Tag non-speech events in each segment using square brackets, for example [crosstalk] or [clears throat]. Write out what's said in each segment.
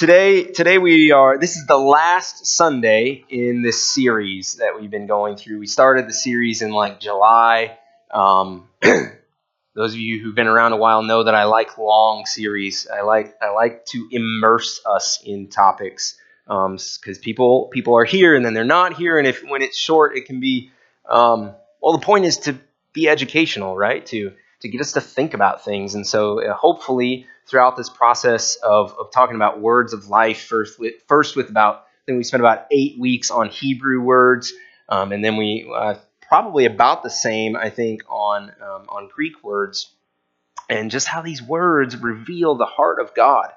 today, today we are. This is the last Sunday in this series that we've been going through. We started the series in like July. Um, [clears throat] those of you who've been around a while know that I like long series. I like I like to immerse us in topics because um, people people are here and then they're not here, and if when it's short, it can be. Um, well, the point is to be educational, right? To to get us to think about things, and so uh, hopefully throughout this process of, of talking about words of life, first with first with about I think we spent about eight weeks on Hebrew words, um, and then we uh, probably about the same I think on um, on Greek words, and just how these words reveal the heart of God,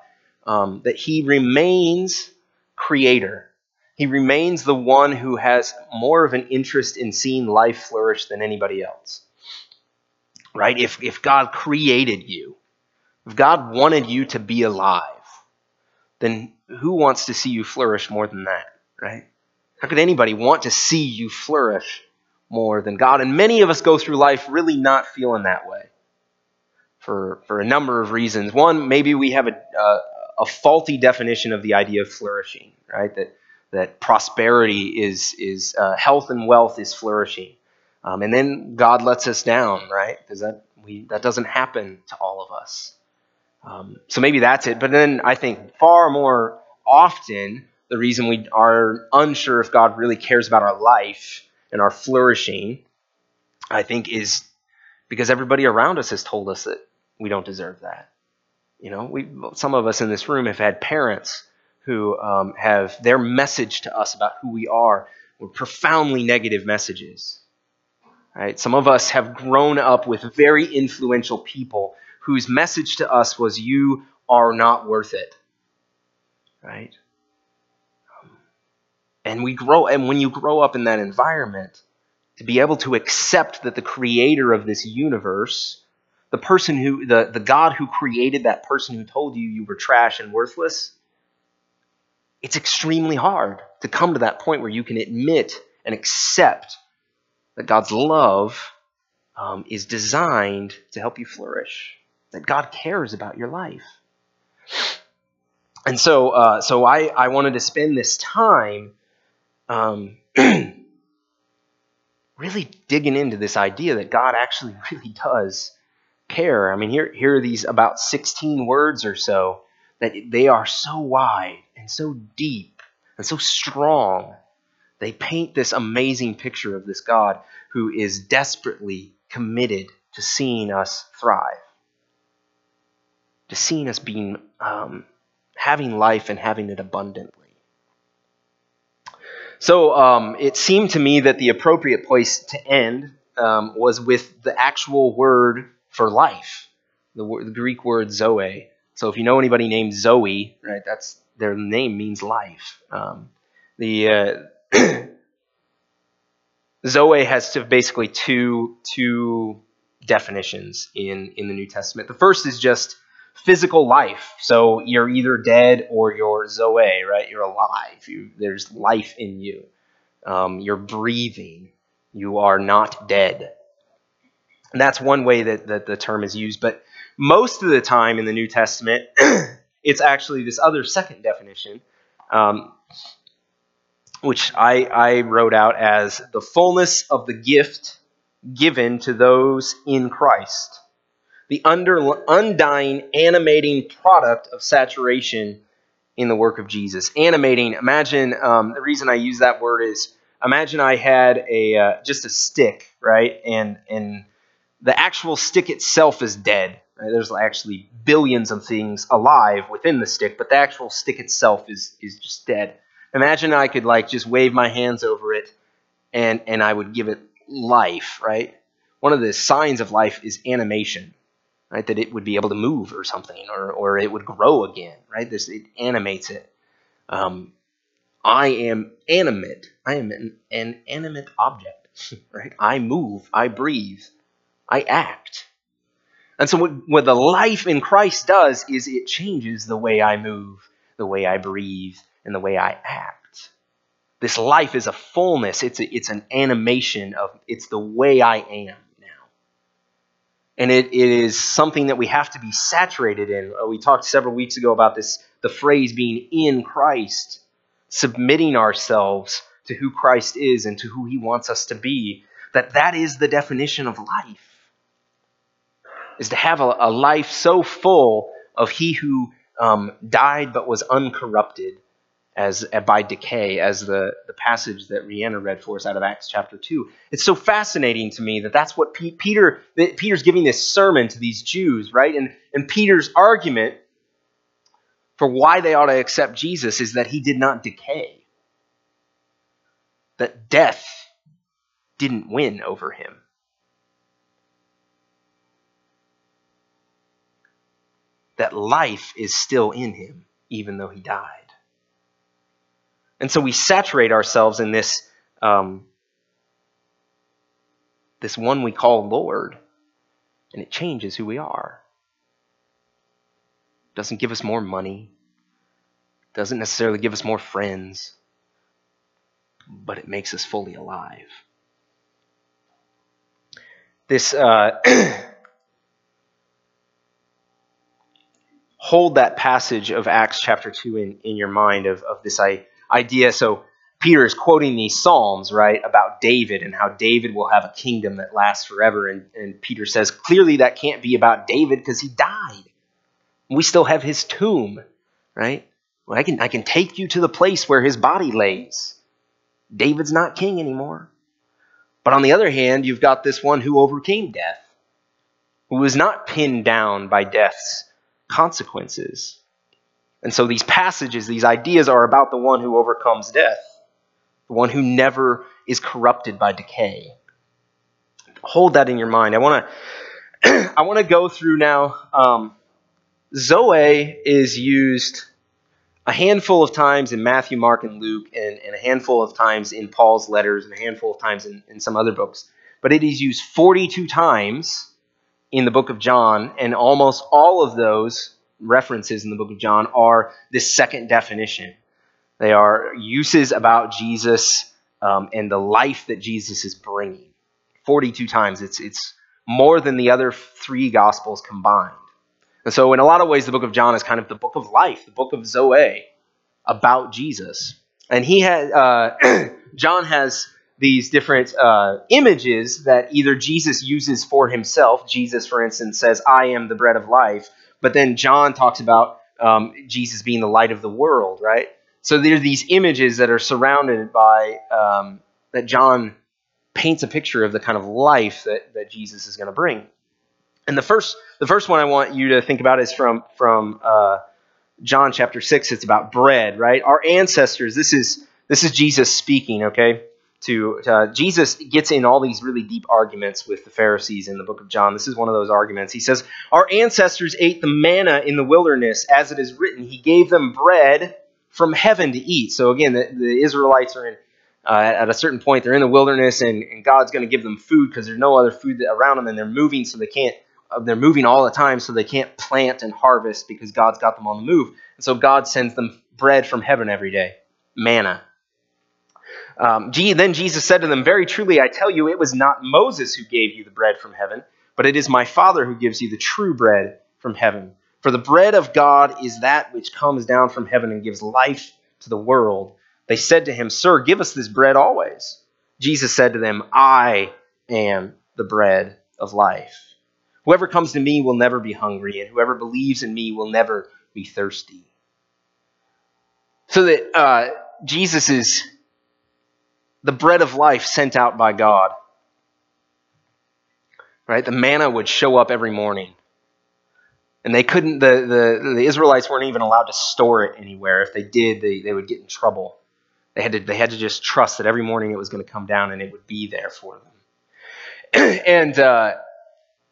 um, that He remains creator. He remains the one who has more of an interest in seeing life flourish than anybody else. Right? If, if God created you, if God wanted you to be alive, then who wants to see you flourish more than that? Right? How could anybody want to see you flourish more than God? And many of us go through life really not feeling that way for, for a number of reasons. One, maybe we have a, a, a faulty definition of the idea of flourishing, right? That that prosperity is is uh, health and wealth is flourishing, um, and then God lets us down, right? Because that that doesn't happen to all of us. Um, so maybe that's it. But then I think far more often the reason we are unsure if God really cares about our life and our flourishing, I think, is because everybody around us has told us that we don't deserve that. You know, we some of us in this room have had parents who um, have their message to us about who we are were profoundly negative messages. Right? Some of us have grown up with very influential people whose message to us was, "You are not worth it." Right? And we grow, and when you grow up in that environment, to be able to accept that the creator of this universe the person who the, the god who created that person who told you you were trash and worthless it's extremely hard to come to that point where you can admit and accept that god's love um, is designed to help you flourish that god cares about your life and so uh, so I, I wanted to spend this time um, [clears throat] really digging into this idea that god actually [laughs] really does care. I mean, here, here are these about 16 words or so that they are so wide and so deep and so strong. They paint this amazing picture of this God who is desperately committed to seeing us thrive, to seeing us being um, having life and having it abundantly. So um, it seemed to me that the appropriate place to end um, was with the actual word for life. The, the, Greek word zoe. So if you know anybody named Zoe, right, that's their name means life. Um, the uh, [clears throat] zoe has basically two two definitions in in the New Testament. The first is just physical life. So you're either dead or you're zoe, right? You're alive. You, there's life in you. Um, you're breathing. You are not dead. And that's one way that, that the term is used. But most of the time in the New Testament, [clears throat] it's actually this other second definition, um, which I, I wrote out as the fullness of the gift given to those in Christ. The under, undying, animating product of saturation in the work of Jesus. Animating, imagine, um, the reason I use that word is imagine I had a uh, just a stick, right? And, and the actual stick itself is dead. There's actually billions of things alive within the stick, but the actual stick itself is is just dead. Imagine I could like just wave my hands over it and and I would give it life, right? One of the signs of life is animation, right? That it would be able to move or something, or or it would grow again, right? This it animates it. Um, I am animate. I am an, an animate object, [laughs] right? I move. I breathe. I act. And so, what, what the life in Christ does is it changes the way I move, the way I breathe, and the way I act. This life is a fullness, it's, a, it's an animation of, it's the way I am now. And it, it is something that we have to be saturated in. Uh, we talked several weeks ago about this the phrase being in Christ, submitting ourselves to who Christ is and to who he wants us to be, that that is the definition of life. Is to have a, a life so full of he who um, died but was uncorrupted as uh, by decay, as the, the passage that Rihanna read for us out of Acts chapter 2. It's so fascinating to me that that's what P- Peter, that Peter's giving this sermon to these Jews, right? And, and Peter's argument for why they ought to accept Jesus is that he did not decay, that death didn't win over him. That life is still in him, even though he died. And so we saturate ourselves in this, um, this one we call Lord, and it changes who we are. It Doesn't give us more money, It doesn't necessarily give us more friends, but it makes us fully alive. This uh, [clears throat] hold that passage of Acts chapter 2 in, in your mind of, of this I, idea. So Peter is quoting these Psalms, right, about David and how David will have a kingdom that lasts forever. And, and Peter says, clearly that can't be about David because he died. We still have his tomb, right? Well, I can, I can take you to the place where his body lays. David's not king anymore. But on the other hand, you've got this one who overcame death, who was not pinned down by death's consequences. And so these passages, these ideas are about the one who overcomes death, the one who never is corrupted by decay. Hold that in your mind. I want [clears throat] to I want to go through now. Um, Zoe is used a handful of times in Matthew, Mark, and Luke, and, and, a handful of times in Paul's letters, and a handful of times in, in some other books. But it is used 42 times in the book of John, and almost all of those references in the book of John are this second definition. They are uses about Jesus um, and the life that Jesus is bringing. 42 times. It's, it's more than the other three Gospels combined. And so, in a lot of ways, the book of John is kind of the book of life, the book of Zoe about Jesus. And he had, uh, [clears throat] John has these different uh, images that either Jesus uses for himself. Jesus, for instance, says, I am the bread of life. But then John talks about um, Jesus being the light of the world, right? So there are these images that are surrounded by, um, that John paints a picture of the kind of life that, that Jesus is going to bring. And the first, the first one I want you to think about is from, from uh, John chapter 6. It's about bread, right? Our ancestors, this is, this is Jesus speaking, okay? To uh, Jesus gets in all these really deep arguments with the Pharisees in the book of John. This is one of those arguments. He says, Our ancestors ate the manna in the wilderness, as it is written, He gave them bread from heaven to eat. So again, the, the Israelites are in, uh, at a certain point, they're in the wilderness, and, and God's going to give them food because there's no other food around them, and they're moving, so they can't. Uh, they're moving all the time, so they can't plant and harvest because God's got them on the move. And so God sends them bread from heaven every day, manna. Um, then Jesus said to them, Very truly, I tell you, it was not Moses who gave you the bread from heaven, but it is my Father who gives you the true bread from heaven. For the bread of God is that which comes down from heaven and gives life to the world. They said to him, Sir, give us this bread always. Jesus said to them, I am the bread of life. Whoever comes to me will never be hungry, and whoever believes in me will never be thirsty. So that uh, Jesus is the bread of life sent out by God. Right? The manna would show up every morning. And they couldn't, the, the, the Israelites weren't even allowed to store it anywhere. If they did, they, they would get in trouble. They had, to, they had to just trust that every morning it was going to come down and it would be there for them. [clears throat] and, uh,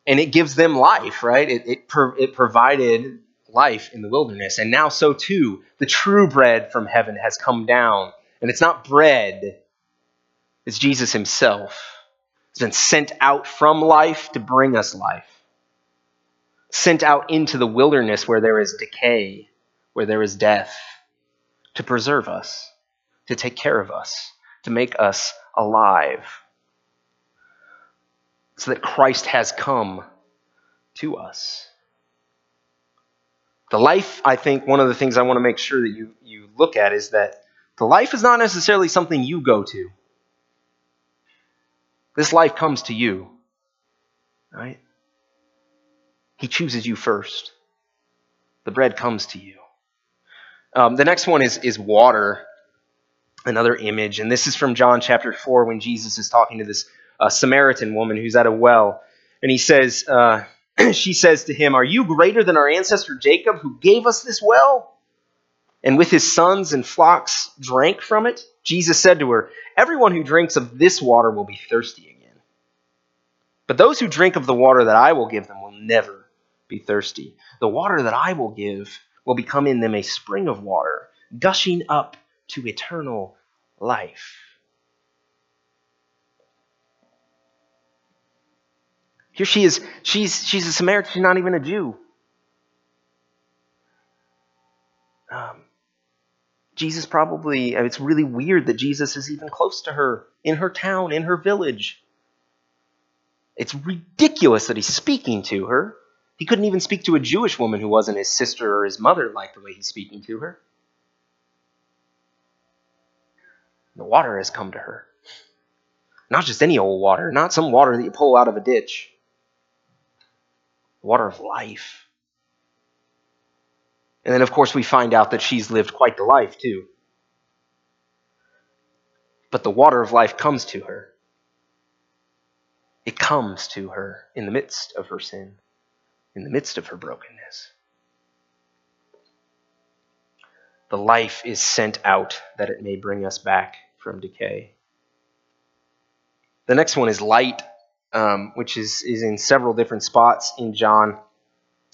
and it gives them life, right? It, it, it provided life in the wilderness. And now, so too, the true bread from heaven has come down. And it's not bread is Jesus himself. He's been sent out from life to bring us life. Sent out into the wilderness where there is decay, where there is death, to preserve us, to take care of us, to make us alive. So that Christ has come to us. The life, I think, one of the things I want to make sure that you, you look at is that the life is not necessarily something you go to. This life comes to you. Right? He chooses you first. The bread comes to you. Um, the next one is, is water, another image. And this is from John chapter 4 when Jesus is talking to this uh, Samaritan woman who's at a well. And he says, uh, [clears throat] she says to him, Are you greater than our ancestor Jacob who gave us this well? And with his sons and flocks drank from it? Jesus said to her, Everyone who drinks of this water will be thirsty again. But those who drink of the water that I will give them will never be thirsty. The water that I will give will become in them a spring of water, gushing up to eternal life. Here she is. She's, she's a Samaritan. She's not even a Jew. Um, Jesus probably, it's really weird that Jesus is even close to her, in her town, in her village. It's ridiculous that he's speaking to her. He couldn't even speak to a Jewish woman who wasn't his sister or his mother like the way he's speaking to her. The water has come to her. Not just any old water, not some water that you pull out of a ditch. Water of life. And then, of course, we find out that she's lived quite the life, too. But the water of life comes to her. It comes to her in the midst of her sin, in the midst of her brokenness. The life is sent out that it may bring us back from decay. The next one is light, um, which is, is in several different spots in John.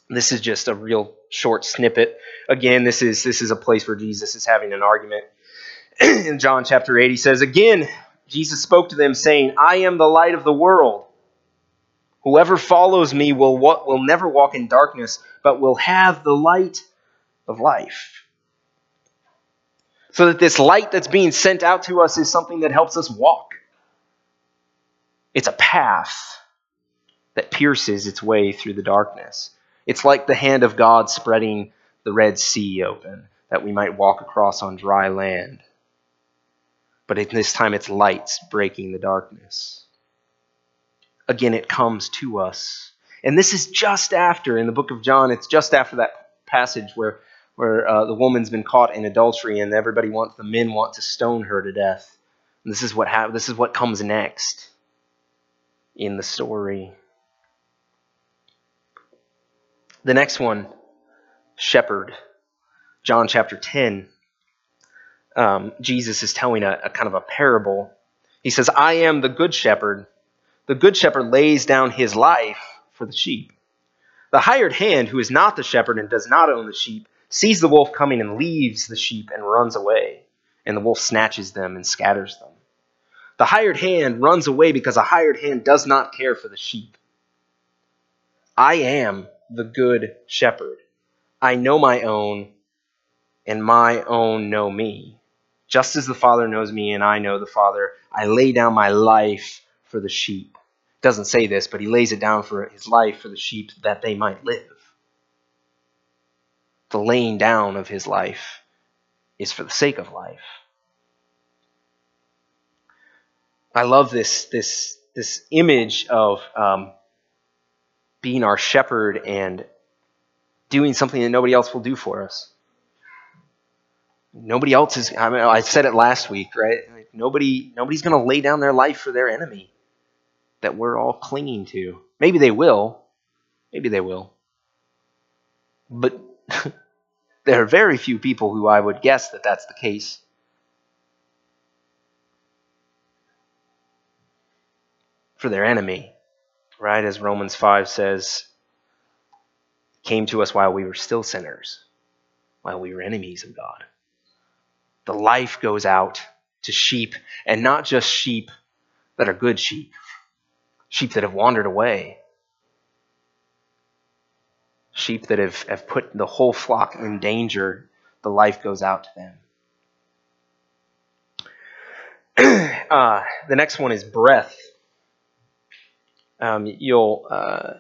This is just a real short snippet. Again, this is this is a place where Jesus is having an argument. [clears throat] in John chapter 8, he says, Again, Jesus spoke to them, saying, I am the light of the world. Whoever follows me will, will never walk in darkness, but will have the light of life. So that this light that's being sent out to us is something that helps us walk. It's a path that pierces its way through the darkness. It's like the hand of God spreading the Red Sea open that we might walk across on dry land. But in this time, it's lights breaking the darkness. Again, it comes to us. And this is just after, in the book of John, it's just after that passage where, where uh, the woman's been caught in adultery and everybody wants, the men want to stone her to death. And this is what, ha- this is what comes next in the story. The next one, shepherd. John chapter 10. Um, Jesus is telling a, a kind of a parable. He says, I am the good shepherd. The good shepherd lays down his life for the sheep. The hired hand, who is not the shepherd and does not own the sheep, sees the wolf coming and leaves the sheep and runs away, and the wolf snatches them and scatters them. The hired hand runs away because a hired hand does not care for the sheep. I am the good shepherd. I know my own, and my own know me. Just as the Father knows me, and I know the Father, I lay down my life for the sheep. Doesn't say this, but he lays it down for his life for the sheep that they might live. The laying down of his life is for the sake of life. I love this this this image of um, being our shepherd and doing something that nobody else will do for us. Nobody else is. I, mean, I said it last week, right? Nobody, nobody's going to lay down their life for their enemy that we're all clinging to. Maybe they will. Maybe they will. But [laughs] there are very few people who I would guess that that's the case. For their enemy right? As Romans 5 says, came to us while we were still sinners, while we were enemies of God. The life goes out to sheep, and not just sheep that are good sheep, sheep that have wandered away, sheep that have, have put the whole flock in danger. The life goes out to them. [clears throat] Uh, the next one is breath um, you'll uh,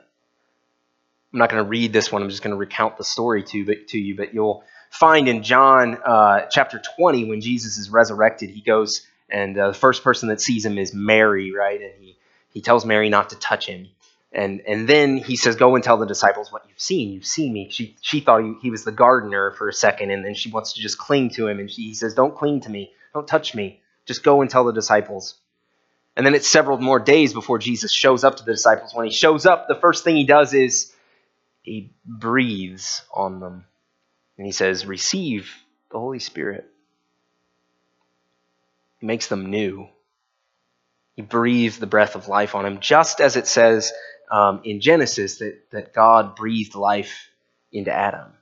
I'm not going to read this one. I'm just going to recount the story to, to you. But you'll find in John uh, chapter 20, when Jesus is resurrected, he goes, and uh, the first person that sees him is Mary, right? And he, he tells Mary not to touch him. And, and then he says, Go and tell the disciples what you've seen. You've seen me. She, she thought he, he was the gardener for a second, and then she wants to just cling to him. And she, he says, Don't cling to me. Don't touch me. Just go and tell the disciples. And then it's several more days before Jesus shows up to the disciples. When he shows up, the first thing he does is he breathes on them. And he says, Receive the Holy Spirit. He makes them new. He breathes the breath of life on them, just as it says um, in Genesis that, that God breathed life into Adam.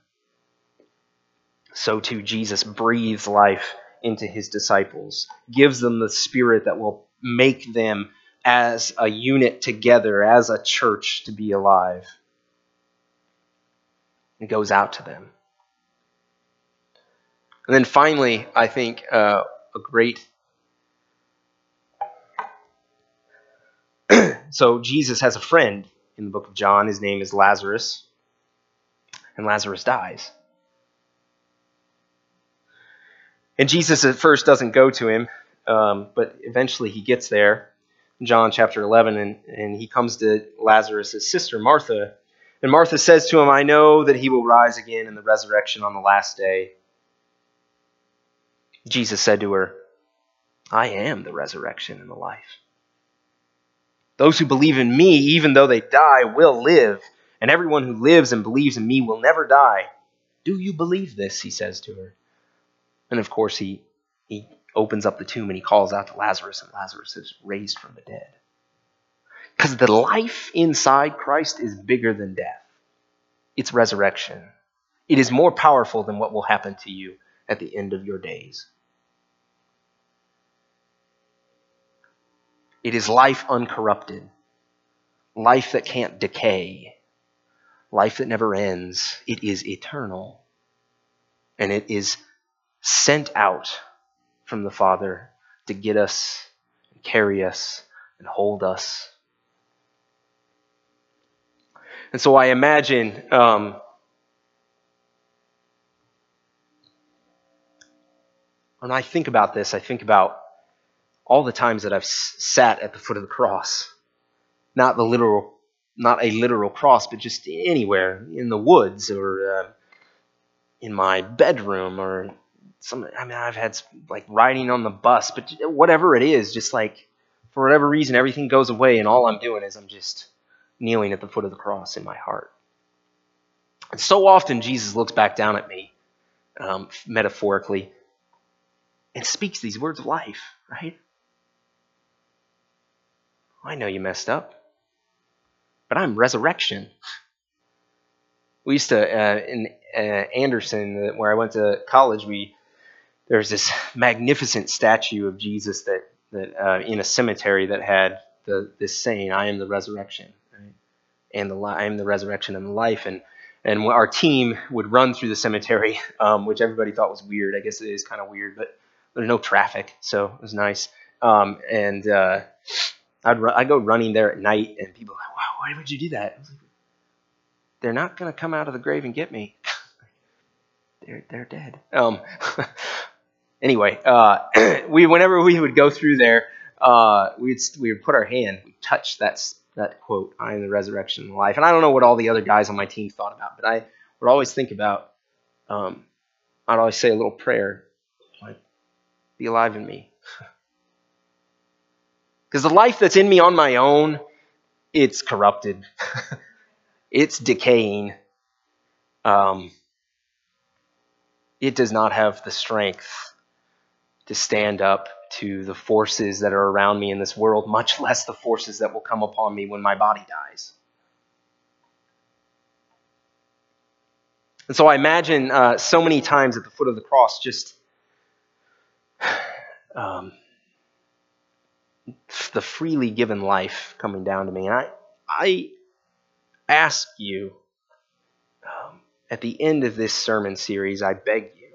So too, Jesus breathes life into his disciples, gives them the Spirit that will make them as a unit together, as a church, to be alive. It goes out to them. And then finally, I think uh, a great. [clears throat] so Jesus has a friend in the book of John. His name is Lazarus. And Lazarus dies. And Jesus at first doesn't go to him, um, but eventually he gets there. John chapter 11, and, and he comes to Lazarus' sister, Martha. And Martha says to him, I know that he will rise again in the resurrection on the last day. Jesus said to her, I am the resurrection and the life. Those who believe in me, even though they die, will live, and everyone who lives and believes in me will never die. Do you believe this? He says to her. And of course, he, he opens up the tomb and he calls out to Lazarus, and Lazarus is raised from the dead. Because the life inside Christ is bigger than death, it's resurrection. It is more powerful than what will happen to you at the end of your days. It is life uncorrupted, life that can't decay, life that never ends. It is eternal. And it is sent out from the Father to get us, carry us, and hold us. And so I imagine um, when I think about this, I think about all the times that I've sat at the foot of the cross. Not the literal, not a literal cross, but just anywhere in the woods or uh, in my bedroom or some. I mean, I've had like riding on the bus, but whatever it is, just like for whatever reason, everything goes away, and all I'm doing is I'm just kneeling at the foot of the cross in my heart. And so often, Jesus looks back down at me, um, metaphorically, and speaks these words of life, right? I know you messed up, but I'm resurrection. We used to uh, in uh, Anderson, uh, where I went to college. We there's this magnificent statue of Jesus that that uh, in a cemetery that had the this saying, "I am the resurrection," right? and the I am the resurrection and the life. And and our team would run through the cemetery, [laughs] um, which everybody thought was weird. I guess it is kind of weird, but there's no traffic, so it was nice. Um, and uh, I'd, I'd go running there at night, and people are like, wow, why would you do that? Like, they're not to come out of the grave and get me. [laughs] they're, they're dead. Um, [laughs] anyway, uh, [clears throat] we whenever we would go through there, uh, we'd we would put our hand, touch that that quote, "I am the resurrection and the life." And I don't know what all the other guys on my team thought about, but I would always think about. Um, I'd always say a little prayer, like, "Be alive in me." [laughs] Because the life that's in me on my own, it's corrupted, [laughs] it's decaying. Um, it does not have the strength to stand up to the forces that are around me in this world, much less the forces that will come upon me when my body dies. And so I imagine uh, so many times at the foot of the cross just [sighs] um, the freely given life coming down to me. And I, I ask you um, at the end of this sermon series, I beg you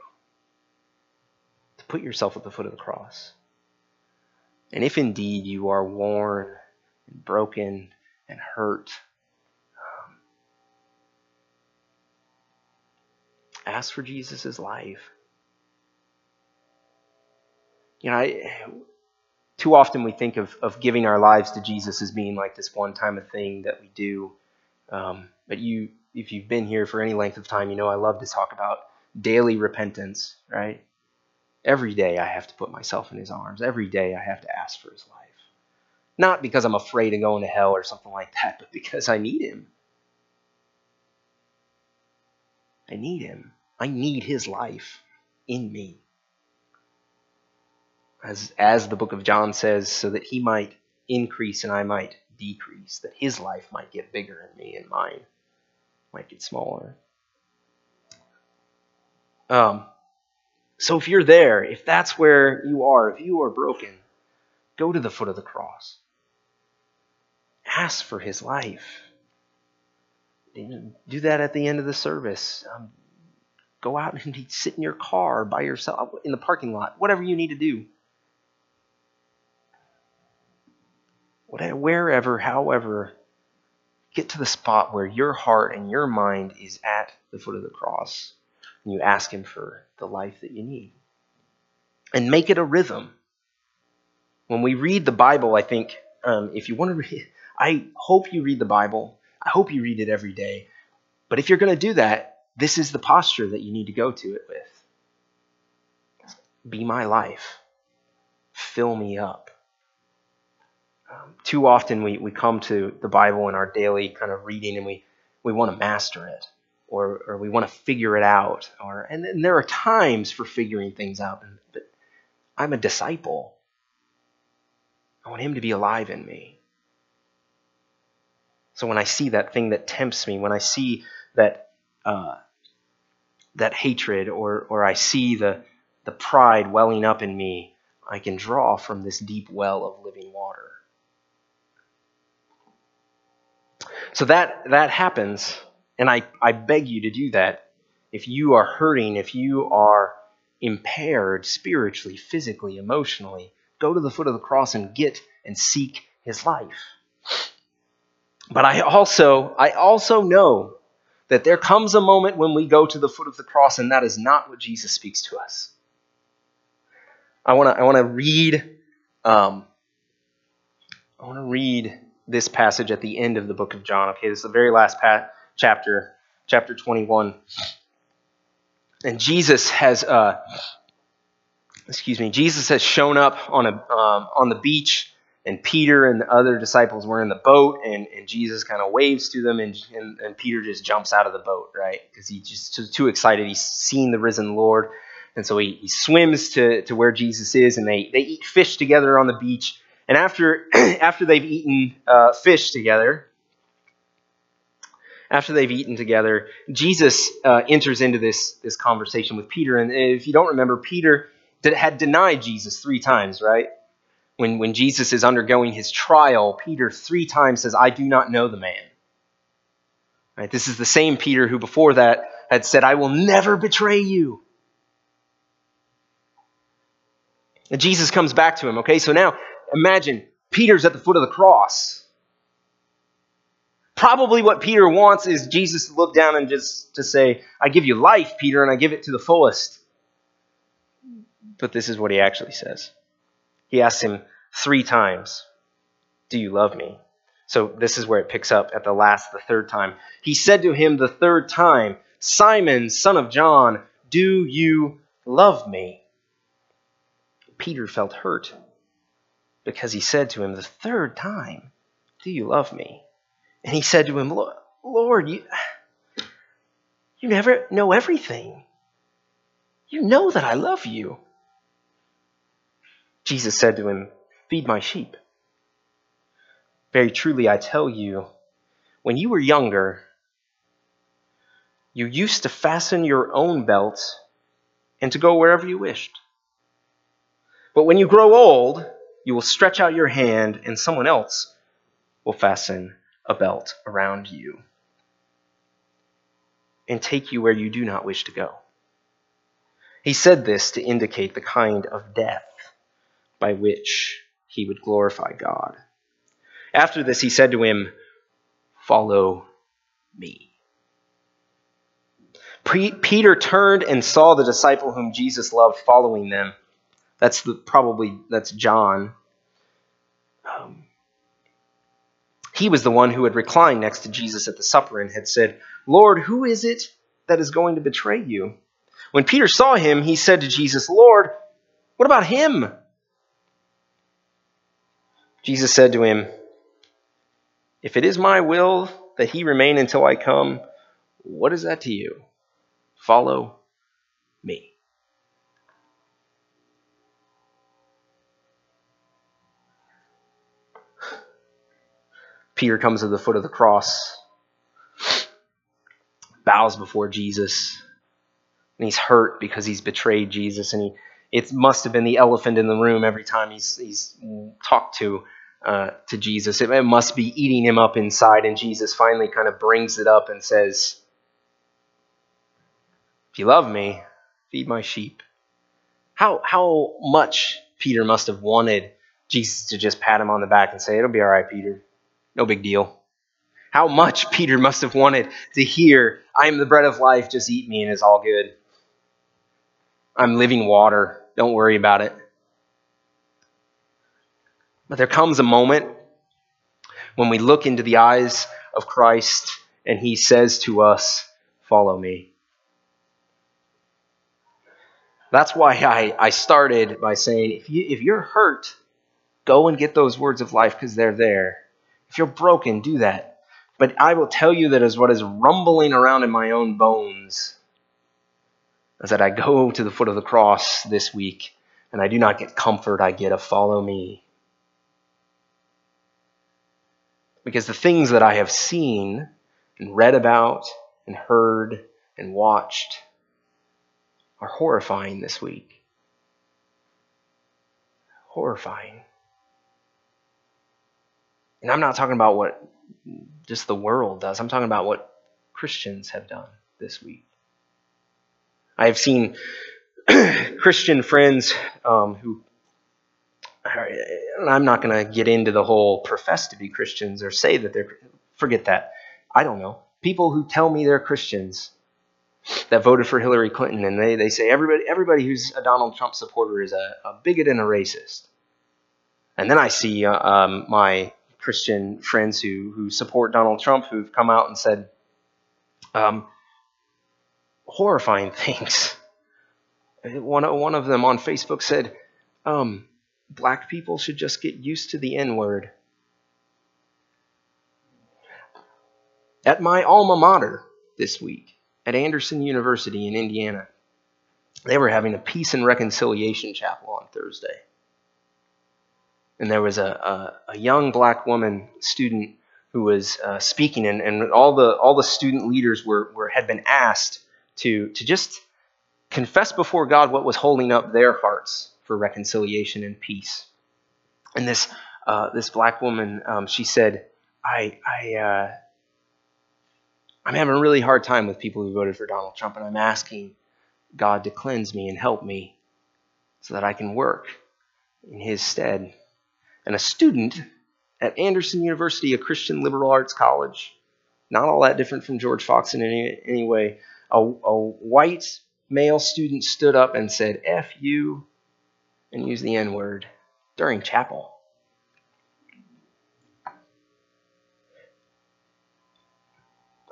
put yourself at the foot of the cross. And if indeed you are worn and broken and hurt, um, Ask for Jesus' life. You know, I, too often we think of, of giving our lives to Jesus as being like this one time thing that we do. Um, but you, if you've been here for any length of time, you know I love to talk about daily repentance, right? Every day I have to put myself in his arms. Every day I have to ask for his life. Not because I'm afraid of going to hell or something like that, but because I need him. I need him. I need his life in me. As, as the book of John says, so that he might increase and I might decrease, that his life might get bigger in me and mine might get smaller. Um, so if you're there, if that's where you are, if you are broken, go to the foot of the cross. Ask for his life. Do that at the end of the service. Um, go out and [laughs] sit in your car by yourself in the parking lot, whatever you need to do. Whatever, wherever, however, get to the spot where your heart and your mind is at the foot of the cross and you ask Him for the life that you need. And make it a rhythm. When we read the Bible, I think um, if you want to read, [laughs] I hope you read the Bible. I hope you read it every day. But if you're going to do that, this is the posture that you need to go to it with. Be my life. Fill me up. Um, too often we, we come to the Bible in our daily kind of reading and we, we want to master it or, or we want to figure it out. Or, and, and there are times for figuring things out, but I'm a disciple. I want him to be alive in me. So when I see that thing that tempts me, when I see that uh, that hatred, or or I see the the pride welling up in me, I can draw from this deep well of living water. So that that happens and I, I beg you to do that. If you are hurting, if you are impaired spiritually, physically, emotionally, go to the foot of the cross and get and seek his life. But I also I also know that there comes a moment when we go to the foot of the cross, and that is not what Jesus speaks to us. I want to I want to read um, I want to read this passage at the end of the book of John. Okay, this is the very last pa- chapter, chapter 21. And Jesus has, uh, excuse me, Jesus has shown up on, a, um, on the beach, and Peter and the other disciples were in the boat, and, and Jesus kind of waves to them, and, and, and Peter just jumps out of the boat, right? Because he's just too excited. He's seen the risen Lord. And so he, he swims to, to where Jesus is, and they, they eat fish together on the beach. And after, [clears throat] after they've eaten uh, fish together, after they've eaten together, Jesus uh, enters into this, this conversation with Peter. And if you don't remember, Peter did, had denied Jesus three times, right? When, when Jesus is undergoing his trial, Peter three times says, I do not know the man. Right? This is the same Peter who before that had said, I will never betray you. And Jesus comes back to him, okay? So now imagine Peter's at the foot of the cross. Probably what Peter wants is Jesus to look down and just to say, I give you life, Peter, and I give it to the fullest. But this is what he actually says. He asks him three times, Do you love me? So this is where it picks up at the last, the third time. He said to him the third time, Simon, son of John, do you love me? Peter felt hurt because he said to him the third time, Do you love me? And he said to him, Lord, you, you never know everything. You know that I love you. Jesus said to him, Feed my sheep. Very truly, I tell you, when you were younger, you used to fasten your own belt and to go wherever you wished. But when you grow old, you will stretch out your hand and someone else will fasten a belt around you and take you where you do not wish to go. He said this to indicate the kind of death by which he would glorify God. After this, he said to him, Follow me. Peter turned and saw the disciple whom Jesus loved following them. That's the, probably that's John. Um, he was the one who had reclined next to Jesus at the supper and had said, Lord, who is it that is going to betray you? When Peter saw him, he said to Jesus, Lord, what about him? Jesus said to him, If it is my will that he remain until I come, what is that to you? Follow me. Peter comes to the foot of the cross, bows before Jesus, and he's hurt because he's betrayed Jesus, and he it must have been the elephant in the room every time he's he's talked to uh, to Jesus. It, it must be eating him up inside, and Jesus finally kind of brings it up and says, "If you love me, feed my sheep." How how much Peter must have wanted Jesus to just pat him on the back and say, "It'll be all right, Peter." No big deal. How much [laughs] Peter must have wanted to hear, I am the bread of life, just eat me and it's all good. I'm living water, don't worry about it. But there comes a moment when we look into the eyes of Christ and he says to us, Follow me. That's why I, I started by saying if, you, if you're hurt, go and get those words of life because they're there. If you're broken, do that. But I will tell you that as what is rumbling around in my own bones is that I go to the foot of the cross this week and I do not get comfort, I get a follow me. Because the things that I have seen and read about and heard and watched are horrifying this week. Horrifying. And I'm not talking about what just the world does, I'm talking about what Christians have done this week. I have seen [clears throat] Christian friends um, who, I'm not going to get into the whole profess to be Christians or say that they're, forget that. I don't know. People who tell me they're Christians that voted for Hillary Clinton and they, they say everybody, everybody who's a Donald Trump supporter is a, a bigot and a racist. And then I see uh, um, my Christian friends who who support Donald Trump who've come out and said um, horrifying [laughs] things. One one of them on Facebook said, um, "Black people should just get used to the N word." At my alma mater this week, at Anderson University in Indiana, they were having a peace and reconciliation chapel on Thursday and there was a, a, a young black woman student who was uh, speaking, and, and all the all the student leaders were, were had been asked to to just confess before God what was holding up their hearts for reconciliation and peace. And this uh, this black woman, um, she said, "I I uh, I'm having a really hard time with people who voted for Donald Trump, and I'm asking God to cleanse me and help me so that I can work in His stead." And a student at Anderson University, a Christian liberal arts college, not all that different from George Fox in any, any way, a, a white male student stood up and said, F you, and used the N word during chapel.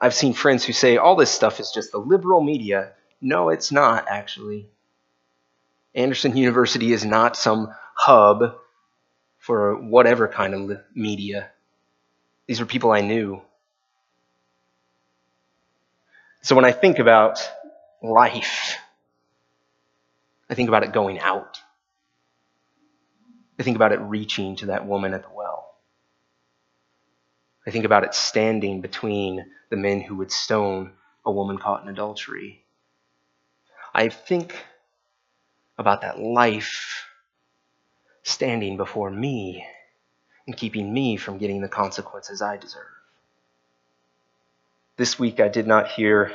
I've seen friends who say all this stuff is just the liberal media. No, it's not, actually. Anderson University is not some hub for whatever kind of media. These were people I knew. So when I think about life, I think about it going out. I think about it reaching to that woman at the well. I think about it standing between the men who would stone a woman caught in adultery. I think about that life standing before me and keeping me from getting the consequences I deserve. This week I did not hear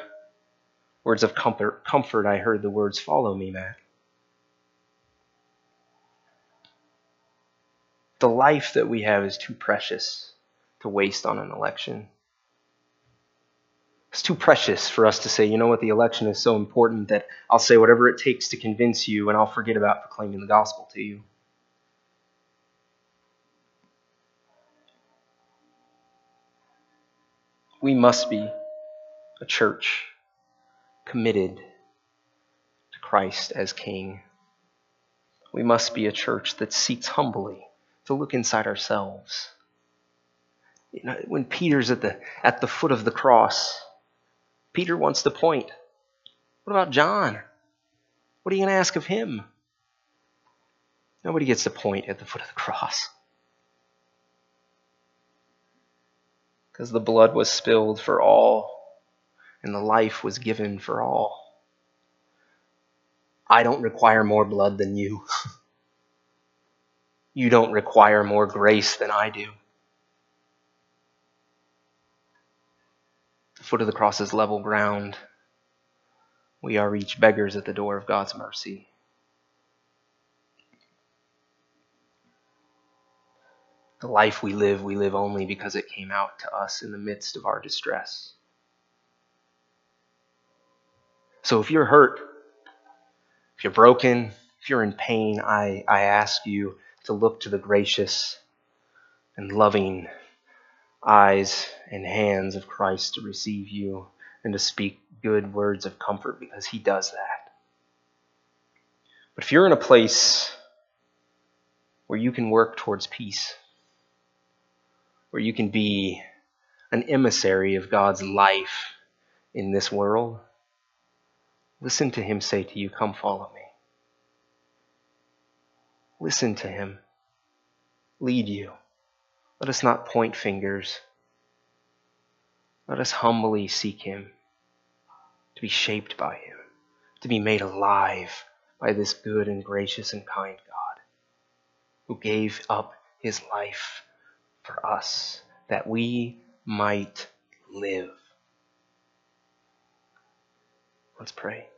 words of comfort. comfort. I heard the words, Follow me, Matt. The life that we have is too precious to waste on an election. It's too precious for us to say, you know what, the election is so important that I'll say whatever it takes to convince you and I'll forget about proclaiming the gospel to you. We must be a church committed to Christ as King. We must be a church that seeks humbly to look inside ourselves. You know, when Peter's at the, at the foot of the cross, Peter wants to point. What about John? What are you going to ask of him? Nobody gets to point at the foot of the cross. Because the blood was spilled for all, and the life was given for all. I don't require more blood than you. [laughs] you don't require more grace than I do. The foot of the cross is level ground. We are each beggars at the door of God's mercy. The life we live, we live only because it came out to us in the midst of our distress. So if you're hurt, if you're broken, if you're in pain, I, I ask you to look to the gracious and loving eyes and hands of Christ to receive you and to speak good words of comfort because he does that. But if you're in a place where you can work towards peace, where you can be an emissary of God's life in this world, listen to him say to you, Come follow me. Listen to him lead you. Let us not point fingers. Let us humbly seek Him, to be shaped by Him, to be made alive by this good and gracious and kind God, who gave up His life for us that we might live. Let's pray.